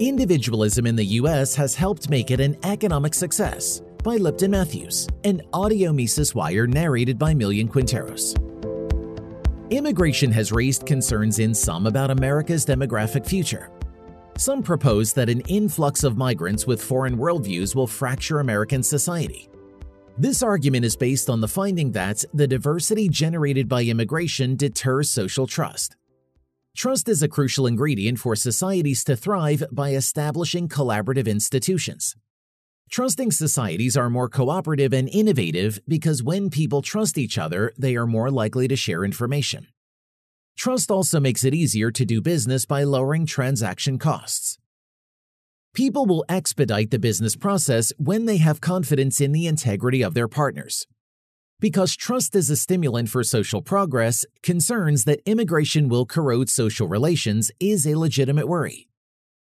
Individualism in the U.S. has helped make it an economic success by Lipton Matthews, an audio Mises Wire narrated by Millian Quinteros. Immigration has raised concerns in some about America's demographic future. Some propose that an influx of migrants with foreign worldviews will fracture American society. This argument is based on the finding that the diversity generated by immigration deters social trust. Trust is a crucial ingredient for societies to thrive by establishing collaborative institutions. Trusting societies are more cooperative and innovative because when people trust each other, they are more likely to share information. Trust also makes it easier to do business by lowering transaction costs. People will expedite the business process when they have confidence in the integrity of their partners. Because trust is a stimulant for social progress, concerns that immigration will corrode social relations is a legitimate worry.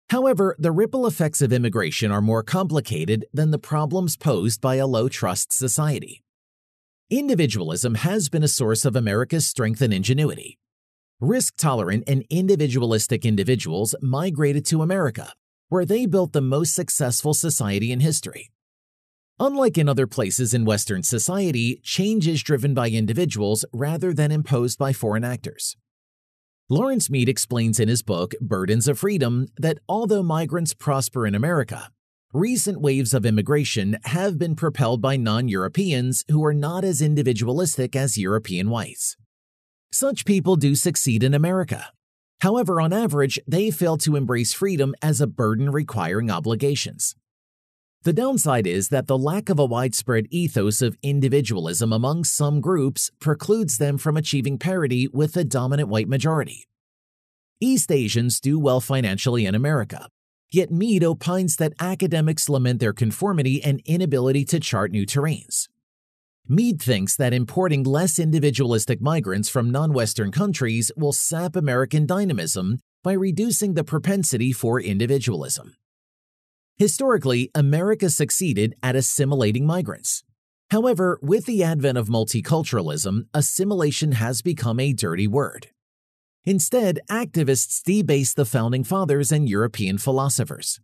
However, the ripple effects of immigration are more complicated than the problems posed by a low trust society. Individualism has been a source of America's strength and ingenuity. Risk tolerant and individualistic individuals migrated to America, where they built the most successful society in history. Unlike in other places in Western society, change is driven by individuals rather than imposed by foreign actors. Lawrence Mead explains in his book, Burdens of Freedom, that although migrants prosper in America, recent waves of immigration have been propelled by non Europeans who are not as individualistic as European whites. Such people do succeed in America. However, on average, they fail to embrace freedom as a burden requiring obligations. The downside is that the lack of a widespread ethos of individualism among some groups precludes them from achieving parity with the dominant white majority. East Asians do well financially in America, yet Mead opines that academics lament their conformity and inability to chart new terrains. Mead thinks that importing less individualistic migrants from non Western countries will sap American dynamism by reducing the propensity for individualism. Historically, America succeeded at assimilating migrants. However, with the advent of multiculturalism, assimilation has become a dirty word. Instead, activists debase the founding fathers and European philosophers.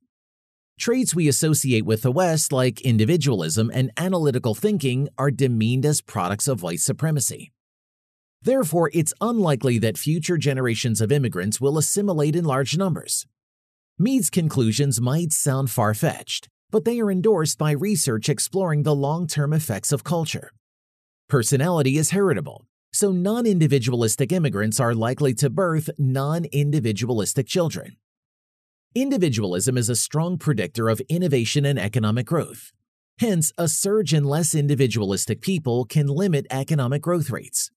Traits we associate with the West, like individualism and analytical thinking, are demeaned as products of white supremacy. Therefore, it's unlikely that future generations of immigrants will assimilate in large numbers. Mead's conclusions might sound far fetched, but they are endorsed by research exploring the long term effects of culture. Personality is heritable, so non individualistic immigrants are likely to birth non individualistic children. Individualism is a strong predictor of innovation and economic growth. Hence, a surge in less individualistic people can limit economic growth rates.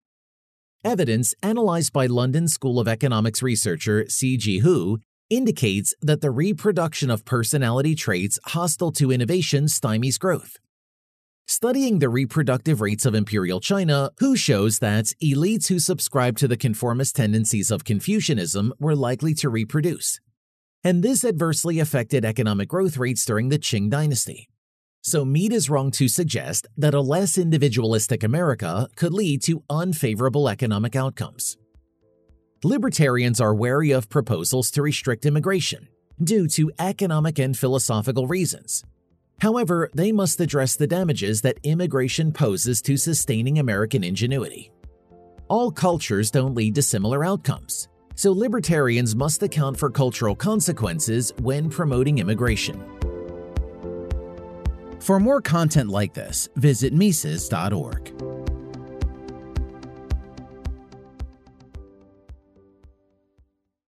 Evidence analyzed by London School of Economics researcher C.G. Hu indicates that the reproduction of personality traits hostile to innovation stymies growth. Studying the reproductive rates of Imperial China, Hu shows that elites who subscribe to the conformist tendencies of Confucianism were likely to reproduce. And this adversely affected economic growth rates during the Qing dynasty. So Mead is wrong to suggest that a less individualistic America could lead to unfavorable economic outcomes libertarians are wary of proposals to restrict immigration due to economic and philosophical reasons. However, they must address the damages that immigration poses to sustaining American ingenuity. All cultures don't lead to similar outcomes, so libertarians must account for cultural consequences when promoting immigration. For more content like this, visit Mises.org.